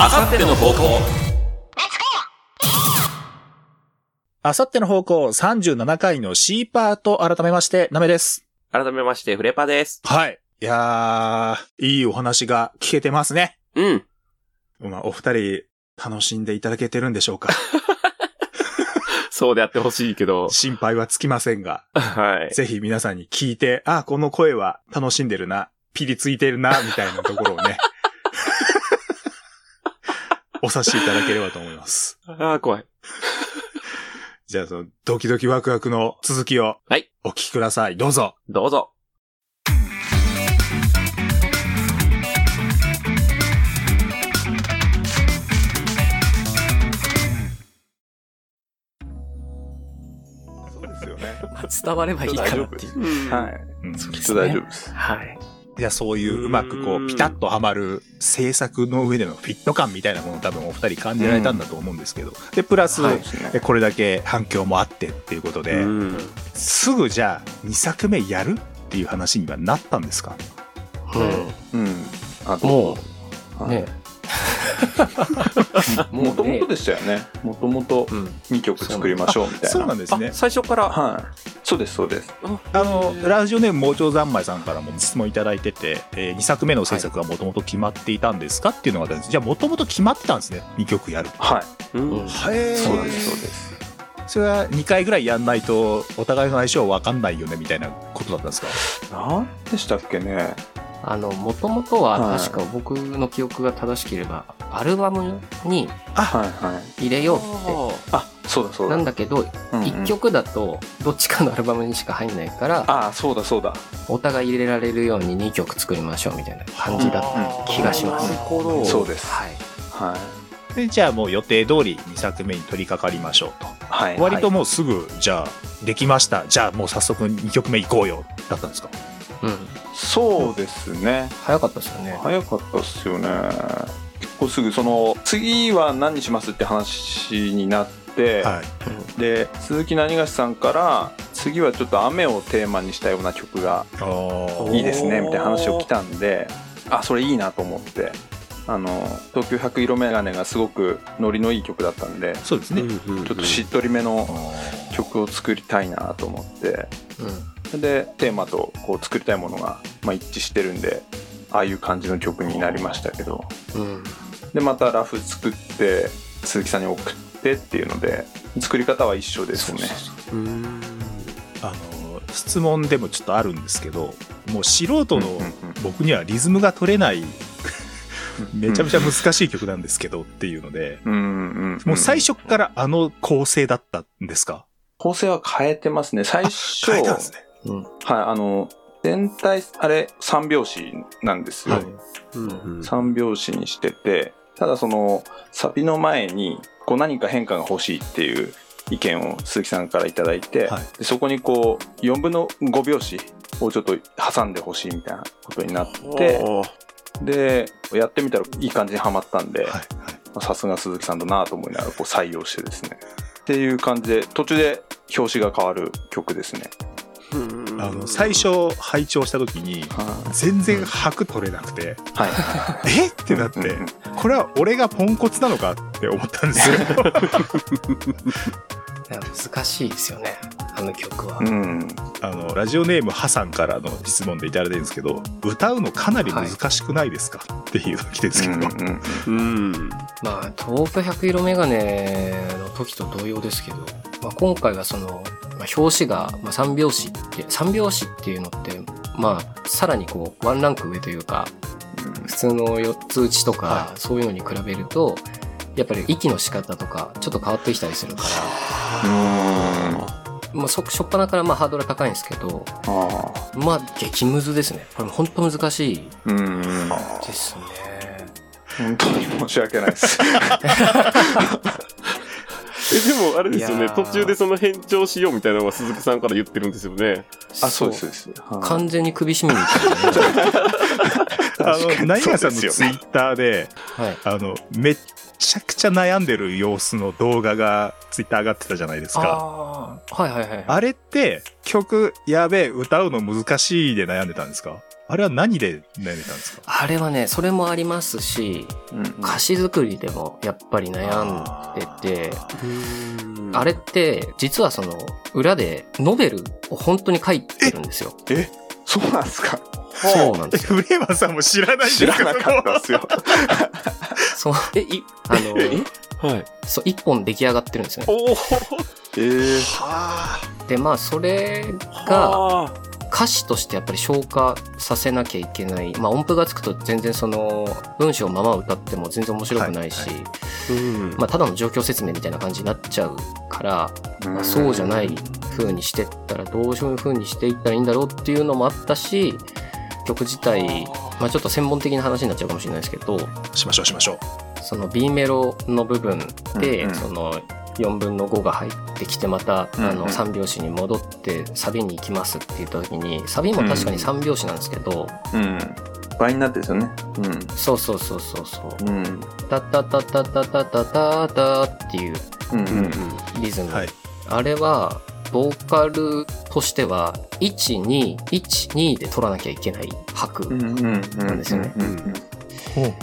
あさっての方向あさっての方向37回の C パート改めまして、なめです。改めまして、フレパです。はい。いやー、いいお話が聞けてますね。うん。まあ、お二人、楽しんでいただけてるんでしょうか そうであってほしいけど。心配はつきませんが、はい。ぜひ皆さんに聞いて、あ、この声は楽しんでるな、ピリついてるな、みたいなところをね、お察しいただければと思います。ああ、怖い。じゃあ、その、ドキドキワクワクの続きを、はい。お聞きください。どうぞ。どうぞ。そうですよね。伝わればいいかなっていう。はい。うんきっと大丈夫です。はい。いや、そういううまくこうんう、ピタッとはまる制作の上でのフィット感みたいなものを多分お二人感じられたんだと思うんですけど。で、プラス、これだけ反響もあってっていうことで、うん。すぐじゃあ2作目やるっていう話にはなったんですか？うん。あと、もう、はいね。もともとでしたよね。もともとうん。2曲作りましょうみたいな。そうなんですねあ、。最初から。はい。そうです、そうです。あの、ラジオネーム、盲腸三昧さんからも質問いただいてて、え2作目の制作がもともと決まっていたんですかっていうのがあったんです。じゃあ、もともと決まってたんですね。2曲やる。はい。うん。うんはいそうです、そうです。それは2回ぐらいやんないと、お互いの相性わかんないよね、みたいなことだったんですか？なんでしたっけね。あの、もともとははい確か僕の記憶が正しければ、アルバムにはい、はい。入れようっあ、そうだ、そうて。だ。なんだけど、うんうん一曲だとどっちかのアルバムにしか入んないから、あ、そうだ、そうだ。お互い入れられるように2曲作りましょうみたいな感じだった気がします。なるほど。そうです。はい。はい。でじゃあもう予定通り2作目に取り掛かりましょうと。はい。割ともうすぐ、じゃあ、できました。じゃあもう早速2曲目行こうよ。だったんですか？うん。そうですね。早かったですよね。早かったっすよね。結構すぐ、その、次は何にしますって話になって、はい。で鈴木何がしさんから次はちょっと雨をテーマにしたような曲がおいいですねみたいな話を来たんであそれいいなと思ってあの東京百色メガネがすごくノリのいい曲だったんでそうですね。ちょっとしっとりめのあ曲を作りたいなと思ってうん。でテーマとこう作りたいものが、まあ、一致してるんでああいう感じの曲になりましたけどうん。でまたラフ作って鈴木さんに送ってっていうので作り方は一緒ですね。うん。あの、質問でもちょっとあるんですけど、もう素人の僕にはリズムが取れない、めちゃめちゃ難しい曲なんですけどっていうので、もう最初からあの構成だったんですか？構成は変えてますね。最初、変えたんですね。うん。はい、あの、全体、あれ、三拍子なんですよ。はいうん。三拍子にしてて、ただその、サビの前に、こう何か変化が欲しいっていう意見を鈴木さんからいただいて、はいでそこにこう、4分の5拍子をちょっと挟んでほしいみたいなことになって、で、やってみたらいい感じにはまったんで、さすが鈴木さんだなと思いながらこう採用してですね。っていう感じで、途中で表紙が変わる曲ですね。うんあの、最初拝聴した時に、はい全然拍取れなくて、はい。え？ってなってこれは俺がポンコツなのか？って思ったんですよ。難しいですよね。あの曲は。うん。あの、ラジオネームハさんからの質問でいただいてるんですけど、歌うのかなり難しくないですか、っていうのが来てるんですけど、うん。まあ、東京百色メガネの時と同様ですけど、まあ、今回はその、まあ、表紙が、まあ、三拍子って、三拍子っていうのって、まあ、さらにこう、ワンランク上というか、普通の四つ打ちとか、はそういうのに比べると、やっぱり息の仕方とか、ちょっと変わってきたりするから、まあ、そ、しょっぱなからまあハードル高いんですけど、ああ。まあ、激ムズですね。これ本当難しいうん。ですね。本当に申し訳ないです。え、でもあれですよね。途中でその返聴しようみたいなのは鈴木さんから言ってるんですよね。あ、そうです、そうです。はい完全に首絞めに行ってるね。あの、何がさんのツイッターで、はい。あの、めっちゃくちゃ悩んでる様子の動画がツイッター上がってたじゃないですか。ああ。はいはいはい。あれって、曲、やべえ、歌うの難しいで悩んでたんですか？あれは何で悩んでたんですか？あれはね、それもありますし、うん歌詞作りでもやっぱり悩んでて、あれれって実はその裏でノベルを本当に書いてるんですよ。えそうなんですか？そうなんですよ。フレーマンさんも知らないんです知らなかったですよ。そう、え、い、あの、えはい。そう、一本出来上がってるんですよね。おおえー、はで、まあ、それがが、歌詞としてやっぱり消化させなきゃいけない。まあ、音符がつくと全然その、文章をまま歌っても全然面白くないし、はいはうん。まあ、ただの状況説明みたいな感じになっちゃうから、まあ、そうじゃない風にしてったらどういう風にしていったらいいんだろうっていうのもあったし曲自体、まあ、ちょっと専門的な話になっちゃうかもしれないですけどしましょうしましょう。その B メロの部分で、うんうんその4分の5が入ってきてまた、うんうんあの3拍子に戻ってサビに行きますって言った時にサビも確かに3拍子なんですけど、うん。倍になってるんですよね。そうそうそうそうそううん。うん。「タタタタタタタタタ」っていううん。ううんん。リズム、はい。あれは、ボーカルとしては、1、2、1、2で取らなきゃいけない拍。うん。うん。なんですよねうん。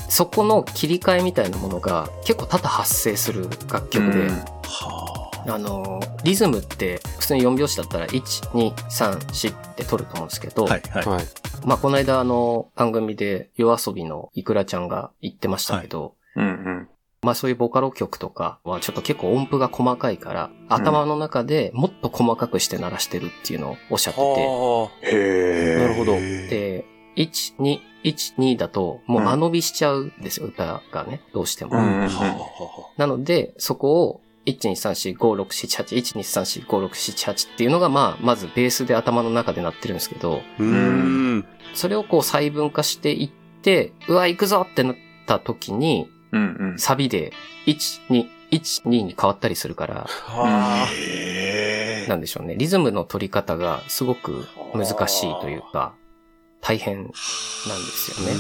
そこの切り替えみたいなものが結構多々発生する楽曲で、はあの、リズムって普通に4拍子だったら1、2、3、4って取ると思うんですけど、あ。はいはい。はい。まあこの間あの番組で夜遊びのいくらちゃんが言ってましたけど、うん。うん。まあそういうボカロ曲とかはちょっと結構音符が細かいから、頭の中でもっと細かくして鳴らしてるっていうのをおっしゃってて、はへえ。なるほどで、1、2、1、2だともう間延びしちゃうんですよ、歌がね、どうしても。うん。うん。なので、そこを、1,2,3,4,5,6,7,8,1,2,3,4,5,6,7,8っていうのが、まあ、まずベースで頭の中で鳴ってるんですけど。それをこう細分化していって、うわ、行くぞってなった時に、うん。うん。サビで、1、2、1、2に変わったりするから、はへなんでしょうね。リズムの取り方がすごく難しいというか、大変なんですよね。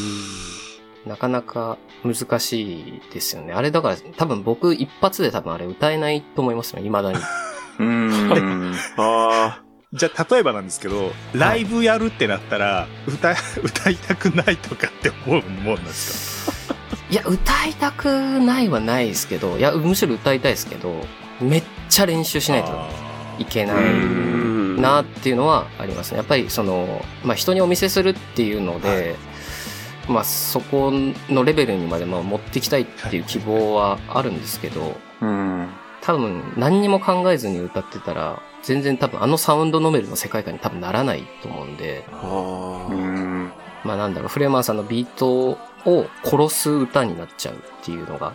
なかなか難しいですよね。あれだから多分僕一発で多分あれ歌えないと思いますよ、未だに。うん。あ。じゃあ、例えばなんですけど、ライブやるってなったら、歌、歌いたくないとかって思うもんなんですか？いや、歌いたくないはないですけど、いや、むしろ歌いたいですけど、めっちゃ練習しないといけないうんなっていうのはありますね。やっぱりその、まあ人にお見せするっていうので、まあそこのレベルにまでまあ持ってきたいっていう希望はあるんですけど、うん。多分何にも考えずに歌ってたら、全然多分あのサウンドノベルの世界観に多分ならないと思うんで、はうん。まあなんだろう、フレーマンさんのビートを殺す歌になっちゃうっていうのが、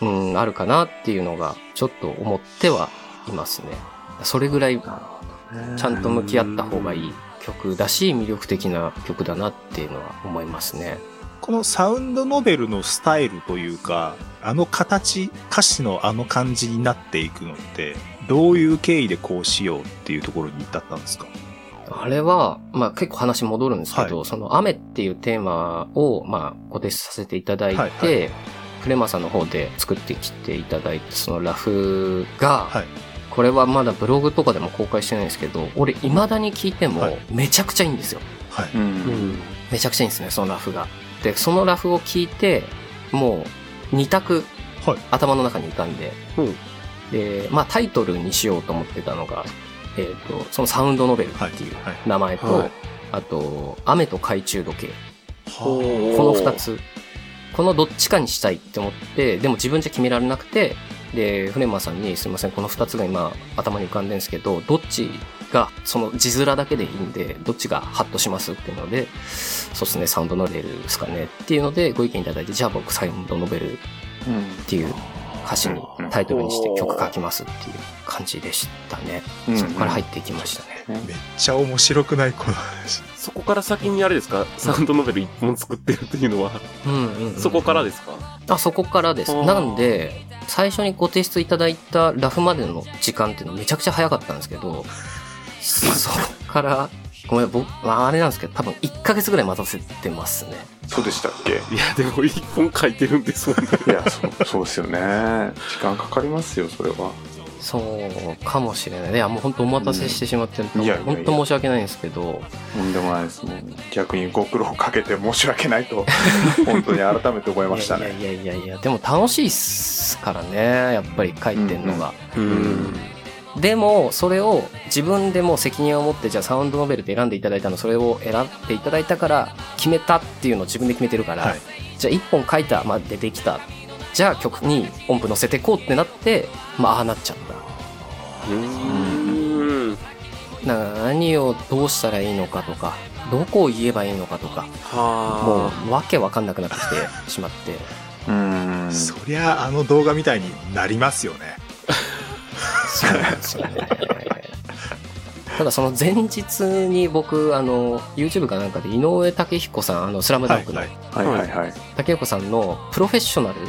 うん。うん、あるかなっていうのが、ちょっと思ってはいますね。それぐらいちゃんと向き合った方がいい曲だし、魅力的な曲だなっていうのは思いますね。このサウンドノベルのスタイルというか、あの形、歌詞のあの感じになっていくのって、どういう経緯でこうしようっていうところに至ったんですか？あれは、まあ結構話戻るんですけど、はその雨っていうテーマを、まあご提出させていただいて、はいはいフレマさんの方で作ってきていただいて、そのラフが、はい。これはまだブログとかでも公開してないんですけど、俺未だに聞いてもはいめちゃくちゃいいんですよ。はい。う。うんん。めちゃくちゃいいんですね、そのラフが。で、そのラフを聞いて、もう2択はい頭の中に浮かんで、うんで、まあタイトルにしようと思ってたのが、えっ、と、そのサウンドノベルっていうはいはい名前と、はいあと、雨と懐中時計。この2つ。このどっちかにしたいって思って、でも自分じゃ決められなくて、で、フレマーさんにすいません、この2つが今頭に浮かんでるんですけど、どっちが、その字面だけでいいんで、どっちがハッとしますっていうので、そうですね、サウンドノベルですかねっていうのでご意見いただいて、じゃあ僕サウンドノベルっていう歌詞にタイトルにして曲書きますっていう感じでしたね。うん。そこから入っていきましたね。めっちゃ面白くないこの。話。そこから先にあれですか？サウンドノベル一本作ってるっていうのは、うんうんうんそこからですか？あ、そこからです。なんで、最初にご提出いただいたラフまでの時間っていうのめちゃくちゃ早かったんですけど、そこから、ごめん、僕、まああれなんですけど、多分1ヶ月ぐらい待たせてますね。そうでしたっけ？いや、でも一本書いてるんですもんね。いや、そうそうですよね。時間かかりますよ、それは。そうかもしれない。いや、もう本当お待たせしてしまってると、うんいや本当申し訳ないんですけど、とんでもないですもう逆にご苦労かけて申し訳ないと 本当に改めて思いましたねいやいやいやいや、でも楽しいっすからね、やっぱり書いてんのが。うん。でも、それを自分でもう責任を持って、じゃあサウンドノベルって選んでいただいたの、それを選んでいただいたから、決めたっていうのを自分で決めてるから、はいじゃあ一本書いた、まあ出てきた。じゃあ曲に音符乗せてこうってなって、まあああなっちゃった。うん。何をどうしたらいいのかとか、どこを言えばいいのかとか、もはうわけわかんなくなってきてしまって。うんそりゃあの動画みたいになりますよね。そうなんですよね。ただその前日に僕、あの、YouTube かなんかで井上武彦さん、あの、スラムダンクのはいはいはいはい武彦さんのプロフェッショナル。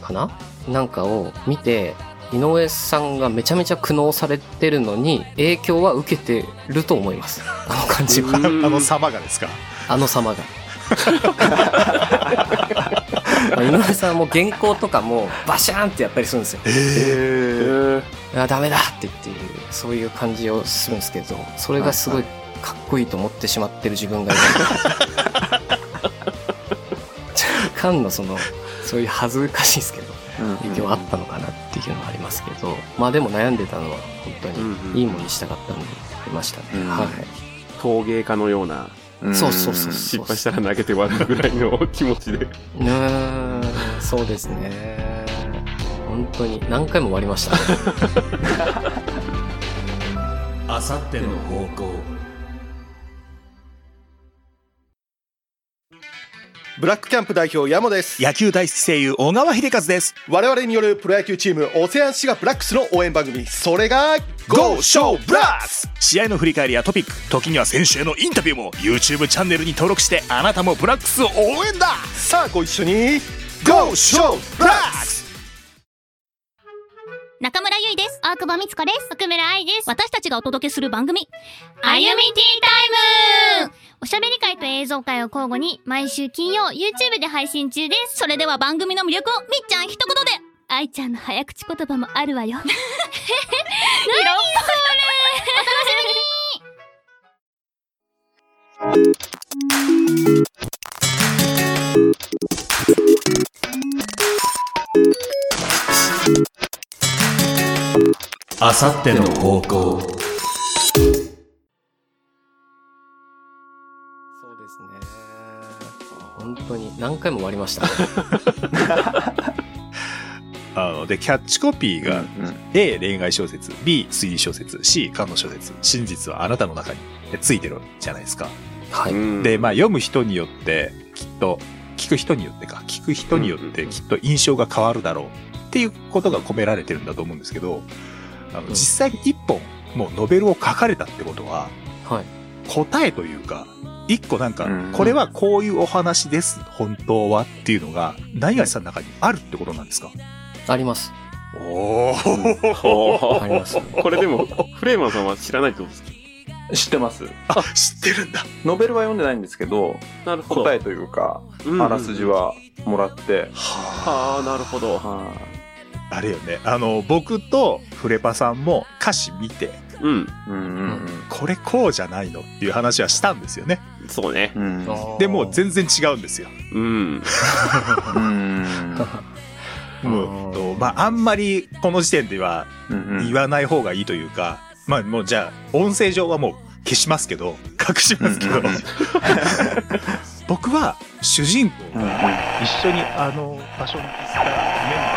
かな？なんかを見て、井上さんがめちゃめちゃ苦悩されてるのに影響は受けてると思います。あの感じは。あの様がですか？あの様が。井上さんはもう原稿とかもバシャーンってやったりするんですよ。えええいやダメだって言っていうそういう感じをするんですけどそれがすごいかっこいいと思ってしまってる自分がいる。若干のそのそういう恥ずかしいですけど影響はあったのかなっていうのはありますけどまあでも悩んでたのは本当にいいものにしたかったんでありましたね、うん。はい。陶芸家のような、そうそうそう失敗したら投げて割るぐらいの気持ちで。うーんそうですね。本当に何回も割りましたね。あさっての方向ブラックキャンプ代表山モです野球大好き声優小川秀和です。我々によるプロ野球チームオセアンシガブラックスの応援番組それが Go Show Blast! 試合の振り返りやトピック、時には選手へのインタビューも YouTube チャンネルに登録してあなたもブラックスを応援ださあご一緒に Go Show Blast! 中村ゆいです。大久保美津子です。奥村愛です。私たちがお届けする番組、あゆみティータイムおしゃべり会と映像会を交互に毎週金曜 YouTube で配信中です。それでは番組の魅力をみっちゃん一言で愛ちゃんの早口言葉もあるわよ。何それお楽しみにあさっての方向。そうですね。本当に何回も割りましたね。あの、で、キャッチコピーが A 恋愛小説、B 推理小説、C 感の小説、真実はあなたの中についてるじゃないですか。はい、うんで、まあ読む人によって、きっと、聞く人によってか、聞く人によってきっと印象が変わるだろうっていうことが込められてるんだと思うんですけど、あの、ん。実際に一本、もうノベルを書かれたってことは、はい。答えというか、一個なんかうん、これはこういうお話です、本当はっていうのが、何がしさんの中にあるってことなんですか？あります。おほありますね。これでも、フレーマンさんは知らないってことですか？知ってます。あ、知ってるんだ。ノベルは読んでないんですけどなるほど。答えというかうんあらすじ。はもらって。はあ、なるほど。はあれよね。あの、僕とフレパさんも歌詞見て、うん。いうんうんこれこうじゃないのっていう話はしたんですよね。そうね。うんうんでも全然違うんですよ。うん。うんも うと、まあ、あんまりこの時点ではうん言わない方がいいというか、まあもうじゃあ音声上はもう消しますけど、隠しますけど、うんうん僕は主人公うんうんが一緒にあの場所に行ったメうんン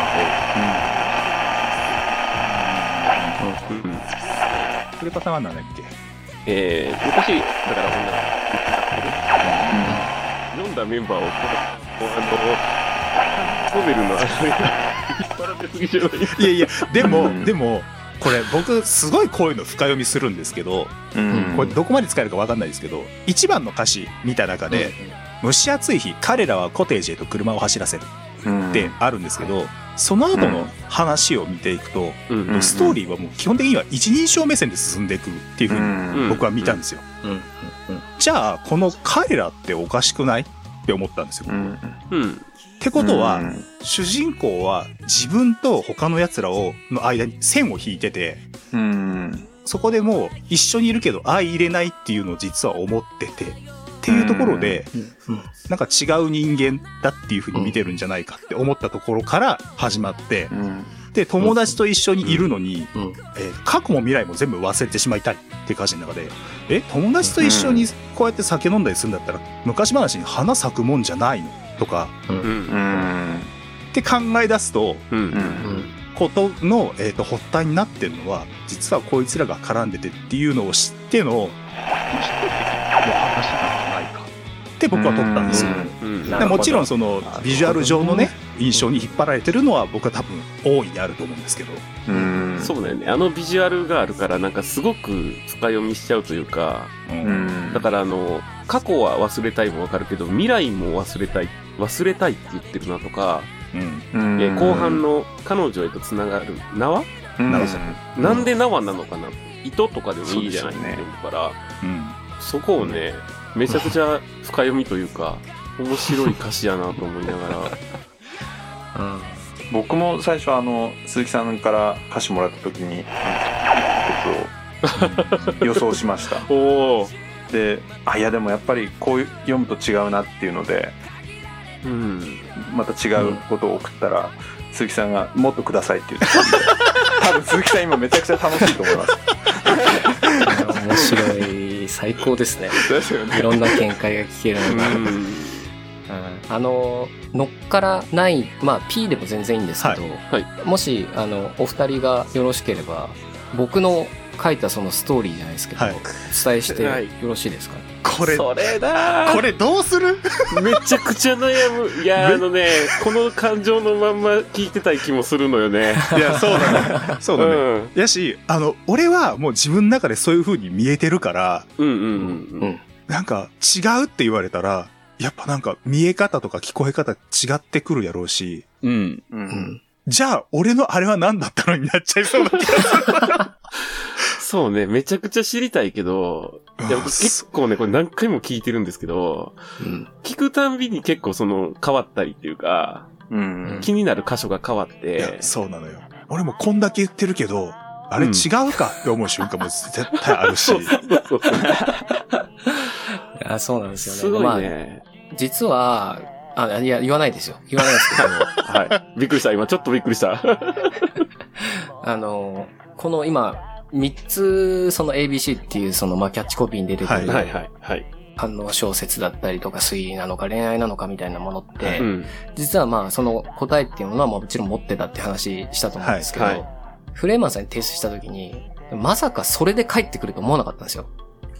を、フレパさんは何だっけ？えー、昔、だから、こんな、読んだメンバーを、こうあの、ノベルのあれ、引っ張られすぎじゃないいやいや、でも、うん。でも、これ僕すごいこういうの深読みするんですけど、うん。これどこまで使えるかわかんないですけど、一番の歌詞見た中で、蒸し暑い日、彼らはコテージへと車を走らせる。うんってあるんですけど、その後の話を見ていくと、ストーリーはもう基本的には一人称目線で進んでいくっていうふうにうん。僕は見たんですよ。じゃあ、この彼らっておかしくないって思ったんですよ。うん。うん。ってことは、うん。主人公は自分と他の奴らを、の間に線を引いてて、うん。そこでもう一緒にいるけど相入れないっていうのを実は思ってて、っていうところで、うんなんか違う人間だっていう風に見てるんじゃないかって思ったところから始まってう、ん。で、友達と一緒にいるのに、うん。えー過去も未来も全部忘れてしまいたいっていう歌詞の中で、え、友達と一緒にこうやって酒飲んだりするんだったら、昔話に花咲くもんじゃないの？とか。って考え出すと。ことの、えー、と発端になってるのは実はこいつらが絡んでてっていうのを知っての て僕は取ったんですよ。でもちろんそのビジュアル上のね印象に引っ張られてるのは僕は多分大いにあると思うんですけど。うん。そうだよね。あのビジュアルがあるから、なんかすごく深読みしちゃうというか、うん。だからあの、過去は忘れたいもわかるけど、未来も忘れたい、忘れたいって言ってるなとか、うん。うん。え後半の彼女へと繋がる縄、うん。なんで縄なのかな？糸とかでもいいじゃないそうですよね。だから、うん。そこをね、めちゃくちゃ深読みというか、面白い歌詞やなと思いながら、うん。僕も最初あの鈴木さんから歌詞もらった時に一つを予想しました。おお、であいやでもやっぱりこう読むと違うなっていうのでうん、また違うことを送ったら、鈴木さんが「もっとください」って言ってたんで 多分鈴木さん今めちゃくちゃ楽しいと思います。面白い最高ですね。ですよいろんな見解が聞けるのが、うん。うん、あの乗っからないまあ P でも全然いいんですけど、はい。もしあのお二人がよろしければ僕の書いたそのストーリーじゃないですけど、はい。お伝えしてよはい。ろしいですか、これそれだこれどうする？めちゃくちゃ悩む。いや、あのね、この感情のまんま聞いてたい気もするのよね。いやそうだねそうだね、うん。やしあの俺はもう自分の中でそういう風に見えてるからうんうんううん。ん。なんか違うって言われたらやっぱなんか見え方とか聞こえ方違ってくるやろうし。うん。ううんん。じゃあ俺のあれは何だったのになっちゃいそうな気がする そうね、めちゃくちゃ知りたいけど、いや僕結構ね、これ何回も聞いてるんですけど、うん。聞くたんびに結構その変わったりっていうか、うん。気になる箇所が変わって、そうなのよ。俺もこんだけ言ってるけどあれうん。違うかって思う瞬間も絶対あるし、そうそうそうあ そうなんですよね。すごまあいね。実はあいや言わないですよ。言わないですけど はい。びっくりした。今ちょっとびっくりした。あのこの今3つその ABC っていうそのまあキャッチコピーに出てくる、はいはいはいはい。反応小説だったりとか推理なのか恋愛なのかみたいなものって、うん。実はまあその答えっていうものはもちろん持ってたって話したと思うんですけど、はいはいフレーマンさんに提出した時に、まさかそれで帰ってくると思わなかったんですよ。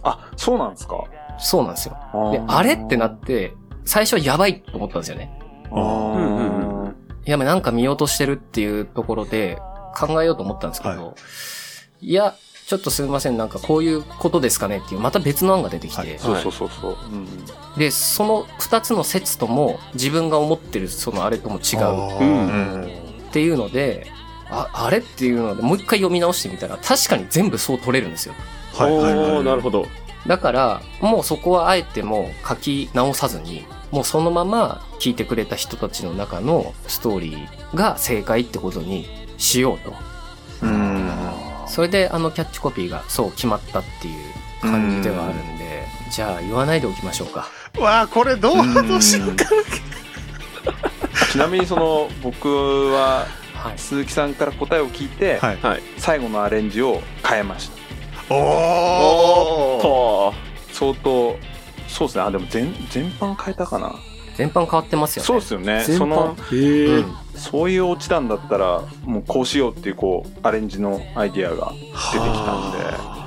あそうなんですか？そうなんですよ。あで、あれってなって、最初はやばいと思ったんですよね。あーうんうんいや、なんか見落としてるっていうところで考えようと思ったんですけど、、はいや、ちょっとすみません、なんかこういうことですかねっていう、また別の案が出てきて、はい。そうそうそうそう、うん。で、その二つの説とも自分が思ってるそのあれとも違う。っていうので、あ、あれっていうので、もう一回読み直してみたら、確かに全部そう取れるんですよ。はいはいはい。おー、なるほど。だから、もうそこはあえてもう書き直さずに、もうそのまま聞いてくれた人たちの中のストーリーが正解ってことにしようと。うんそれであのキャッチコピーがそう決まったっていう感じではあるんで、じゃあ言わないでおきましょうか。わあこれどううん。どうしようかちなみにその僕ははい。鈴木さんから答えを聞いて、はい。はい。最後のアレンジを変えました。おおと、相当そうですね。あでも全全般変えたかな全般変わってますよね。そうですよね全般そのへえうん。そういうオチなんだったらもうこうしようっていうこうアレンジのアイディアが出てきたんで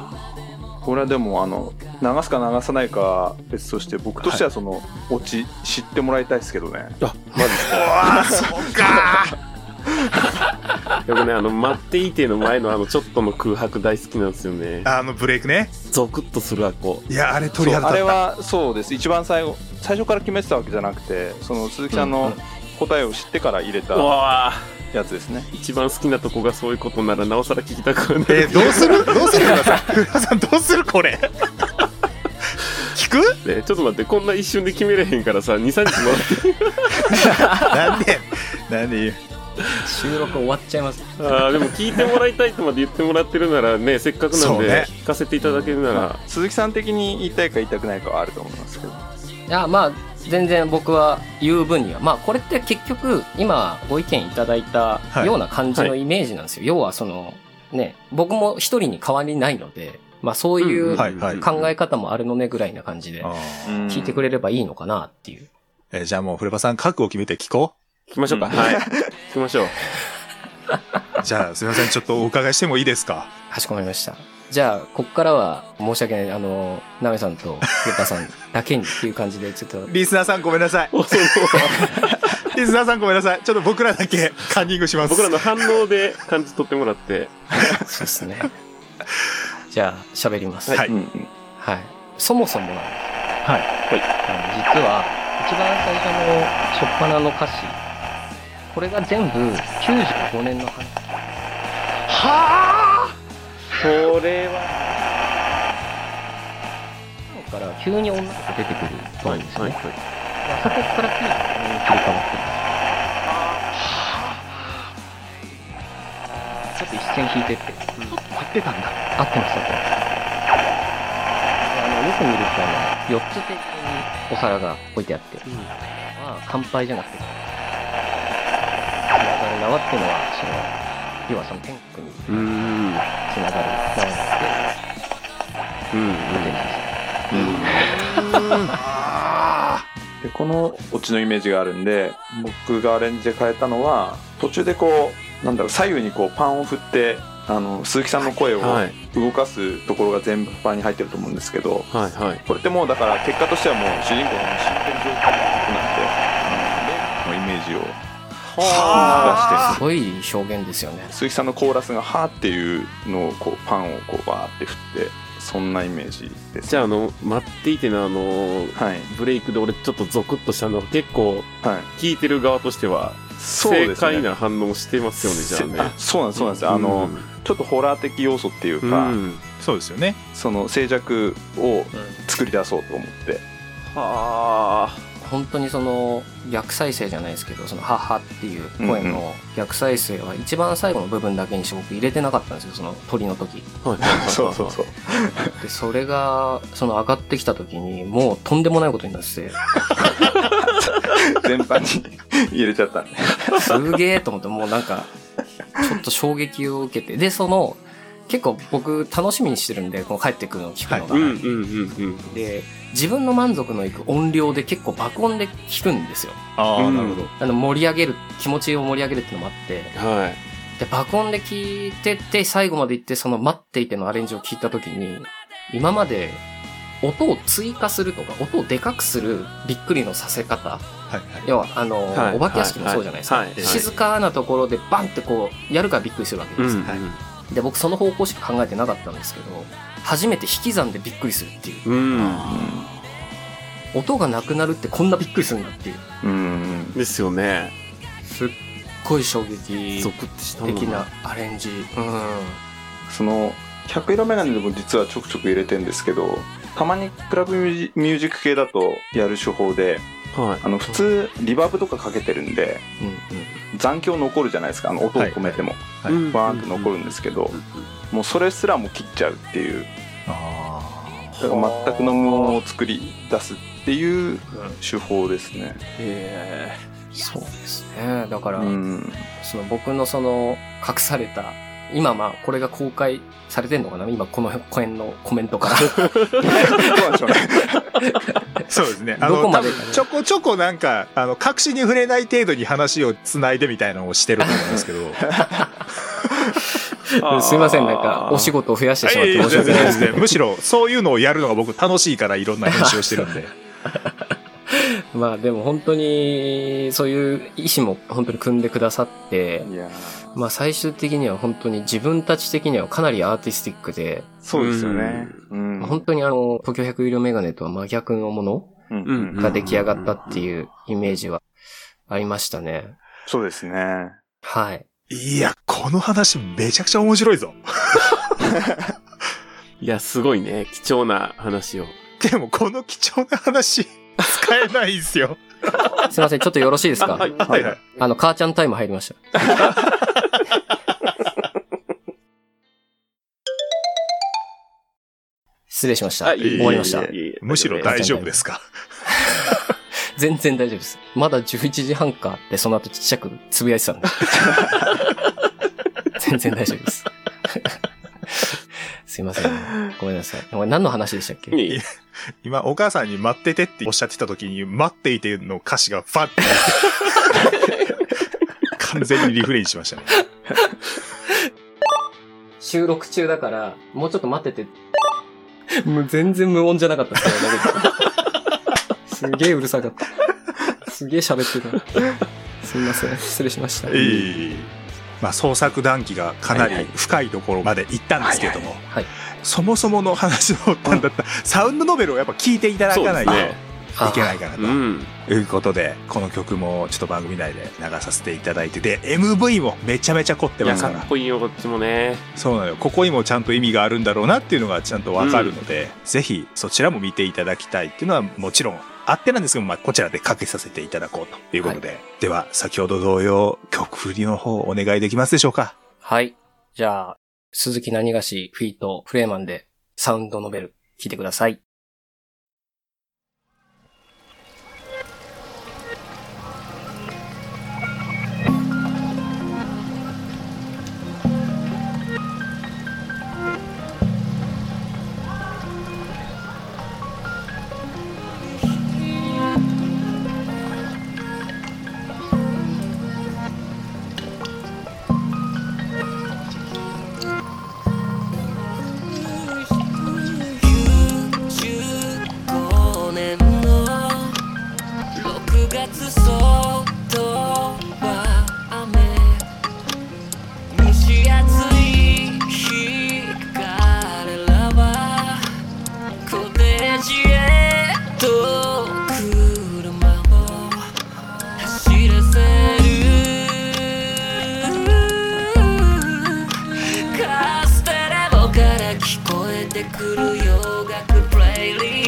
これはでもあの流すか流さないかは別として僕としてはそのオチ知ってもらいたいですけどね、あ、マジですか。わあそうかでもね、あの、待っていての前のあの、ちょっとの空白大好きなんですよね。あのブレイクねゾクッとするあこ。いやあれそう鳥肌立ったあれはそうです一番最後最初から決めてたわけじゃなくてその鈴木さんの答えを知ってから入れたやつですね。一番好きなとこがそういうことならなおさら聞きたくはない。えーどうする？どうする？皆さん皆さんどうするこれ？聞聞く？ねちょっと待って、こんな一瞬で決めれへんからさ、2、3日もらって。なんでなんで収録終わっちゃいます。あーでも聞いてもらいたいとまで言ってもらってるならね、せっかくなんで聞かせていただけるなら、鈴木さん的に言いたいか言いたくないかはあると思いますけどいや、まあ、全然僕は言う分には。まあ、これって結局、今ご意見いただいたはいような感じのイメージなんですよ。要はその、ね、僕も一人に変わりないので、まあそういううんはいはい考え方もあるのねぐらいな感じで聞いてくれればいいのかなっていう。えーじゃあもう、古場さん、覚悟を決めて聞こ聞きましょうか。はい。聞きましょう。う。じゃあ、すみません、ちょっとお伺いしてもいいですか？かしこまりました。じゃあ、こっからは申し訳ない。あの、ナメさんとユタさんだけにっていう感じで、ちょっと、リスナーさんごめんなさい。リスナーさんごめんなさい。ちょっと僕らだけカンニングします。僕らの反応で感じ取ってもらって。そうですね。じゃあ、喋ります。はいはい。そもそもなんですはい。あの実は、一番最初の初っ端の歌詞、これが全部95年の話。それは。から急に女の子出てくると思うんですよね。はい。あそこから95年に切り替わってるんですちょっと一線引い。てって、合ってたんだ。合ってます、合ってます。あの、よく見ると、あの、4つ手にお皿が置い。てあって、まあ、乾杯じゃなくて、つながる縄ってい。うのは、その、要はその天国に。つながる縄なので、うん。出てるん。でこのオチのイメージがあるん。で僕がアレンジで変えたのは途中でこうなん。だろう左右にこうパンを振ってあの鈴木さん。の声を。動かすところが全部パンに入ってると思うん。ですけどはい。はい。これってもうだから結果としてはもう主人公がもう知ってる状態はすごい表現ですよね。鈴木さんのコーラスが「はーっていうのをこうパンをこうバーって振ってそんなイメージですじゃあ、あの、待っていてのあの、はいブレイクで俺ちょっとゾクッとしたのは結構、はい聞いてる側としては、正そうですね解な反応してますよね、じゃあね。そうなんですそうなんですあの、うんちょっとホラー的要素っていううか、ん。そうですよね。その静寂を作り出そうと思って、はあ。本当にその逆再生じゃないですけど、そのハッハっていう声の逆再生は一番最後の部分だけにして僕入れてなかったんですよ、その鳥の時。そうそうそう。で、それが、その上がってきた時にもうとんでもないことになってて、全般に入れちゃった。んですげえと思って、もうなんか、ちょっと衝撃を受けて、で、その、結構僕楽しみにしてるんで、この帰ってくるのを聞くのが。うんうんうんうん。で、自分の満足のいく音量で結構爆音で聞くんですよ。ああ、うんなるほど。あの、盛り上げる、気持ちを盛り上げるっていうのもあって、はい。で、爆音で聞いてて、最後まで行って、その待っていてのアレンジを聞いたときに、今まで音を追加するとか、音をでかくするびっくりのさせ方。はいはい。要は、あの、はいお化け屋敷もそうじゃないですか。はいはい静かなところでバンってこう、やるからびっくりするわけです。うんうん。で、僕その方向しか考えてなかったんですけど、初めて引き算でびっくりするっていう。うん。音がなくなるってこんなびっくりするんだっていう。うんうんですよね。すっごい衝撃的なアレンジ。うん。その100色メガネでも実はちょくちょく入れてんですけどたまにクラブミュージミュージック系だとやる手法ではい。あの普通リバーブとかかけてるんで残響残るじゃないですか。あの音を止めても、はい。うん。バーンって残るんですけど、もうそれすらも切っちゃうっていう。あだから全くの無音を作り出すっていう手法ですね。へそうですね。だから、うん、その僕のその隠された、今まあこれが公開されてんのかな？今この辺のコメントから。そうですね。あの、多どちょこちょこなんか、あの、隠しに触れない程度に話を繋いでみたいなのをしてると思うんですけど。すいません、なんかお仕事を増やしてしまって申し訳ないですけど。むしろ、そういうのをやるのが僕楽しいからいろんな編集をしてるんで。まあでも本当にそういう意思も本当に組んでくださって、まあ最終的には本当に自分たち的にはかなりアーティスティックで、そうですよね。うん本当にあの、東京百色メガネとは真逆のものうんうんが出来上がったっていうイメージはありましたね。そうですね。はい。いや、この話めちゃくちゃ面白いぞ。いや、すごいね。貴重な話をでもこの貴重な話、使えないんすよ。すいません、ちょっとよろしいですか？はい。はいはい。あの、母ちゃんタイム入りました。失礼しました。終わりましたむしろ大丈夫ですか？全然大丈夫です。まだ11時半かってその後ちっちゃくつぶやいてたんで。全然大丈夫です。すいません。ごめんなさい。これ何の話でしたっけ？今、お母さんに待っててっておっしゃってた時に、待っていての歌詞がファッて。完全にリフレインしましたね。収録中だから、もうちょっと待ってて。もう全然無音じゃなかったですね。すげえうるさかった。すげえ喋ってた。すみません。失礼しました。ええまあ、創作談義がかなり深いところまで行ったんですけれども、はい。そもそもの話の発端だった、サウンドノベルをやっぱ聞いていただかないといけないかなと。うん。いうことで、この曲もちょっと番組内で流させていただいて、で、MV もめちゃめちゃ凝ってますからかっ。こいいよ、こっちもね。そうなのよ。ここにもちゃんと意味があるんだろうなっていうのがちゃんとわかるので、ぜひそちらも見ていただきたいっていうのはもちろんあってなんですけど、まあ、こちらでかけさせていただこうということで。では、先ほど同様、曲振りの方お願いできますでしょうか？はい。じゃあ、鈴木何がしフィートフレーマンでサウンドノベル聴いてください。楽プ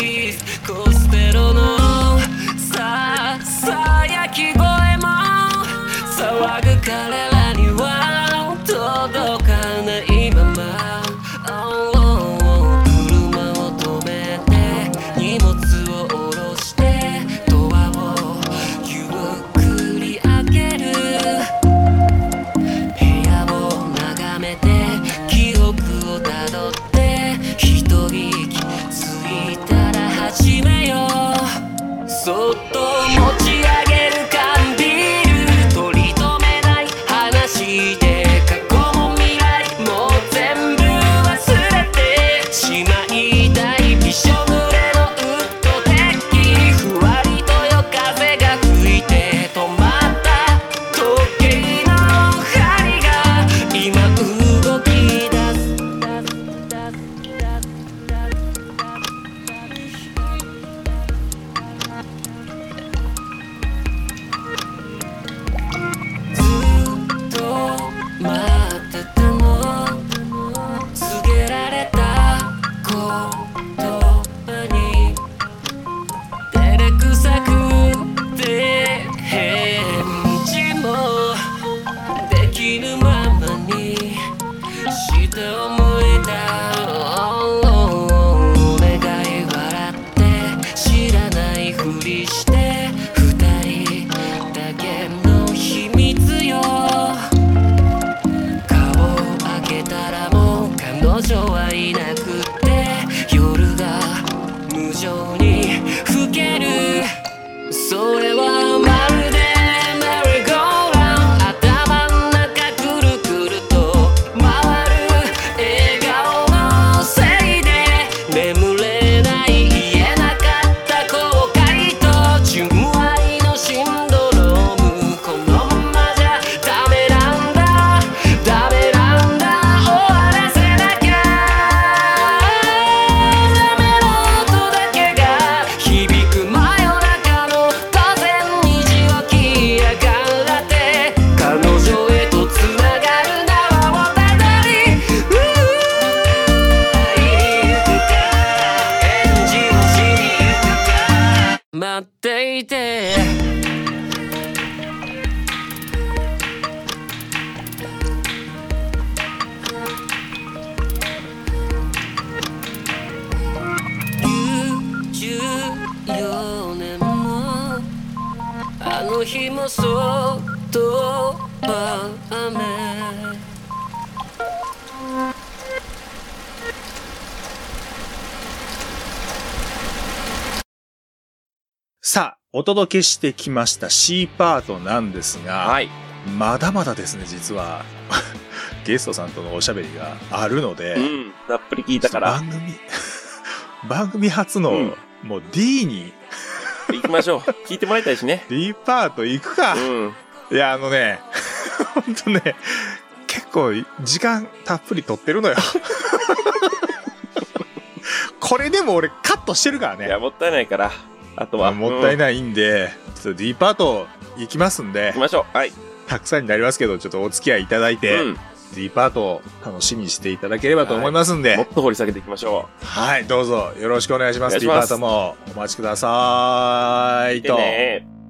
さあ、お届けしてきました C パートなんですが、はい。まだまだですね、実は、ゲストさんとのおしゃべりがあるので、うん。たっぷり聞いたから。番組、番組初の、うんもう D に、行きましょう。聞いてもらいたいしね。D パート行くか。うん。いや、あのね、ほんとね、結構時間たっぷり取ってるのよ。これでも俺カットしてるからね。いや、もったいないから。あとまあは。い。もったいないんで、ちょっと D パート行きますんで行き、ましょう。はい。たくさんになりますけど、ちょっとお付き合いいただいて、うん。D パートを楽しみにしていただければと思いますんで、もっと掘り下げていきましょはい、どうぞよろしくお願いします。D しますパートもお待ちくださう。い。でと。ね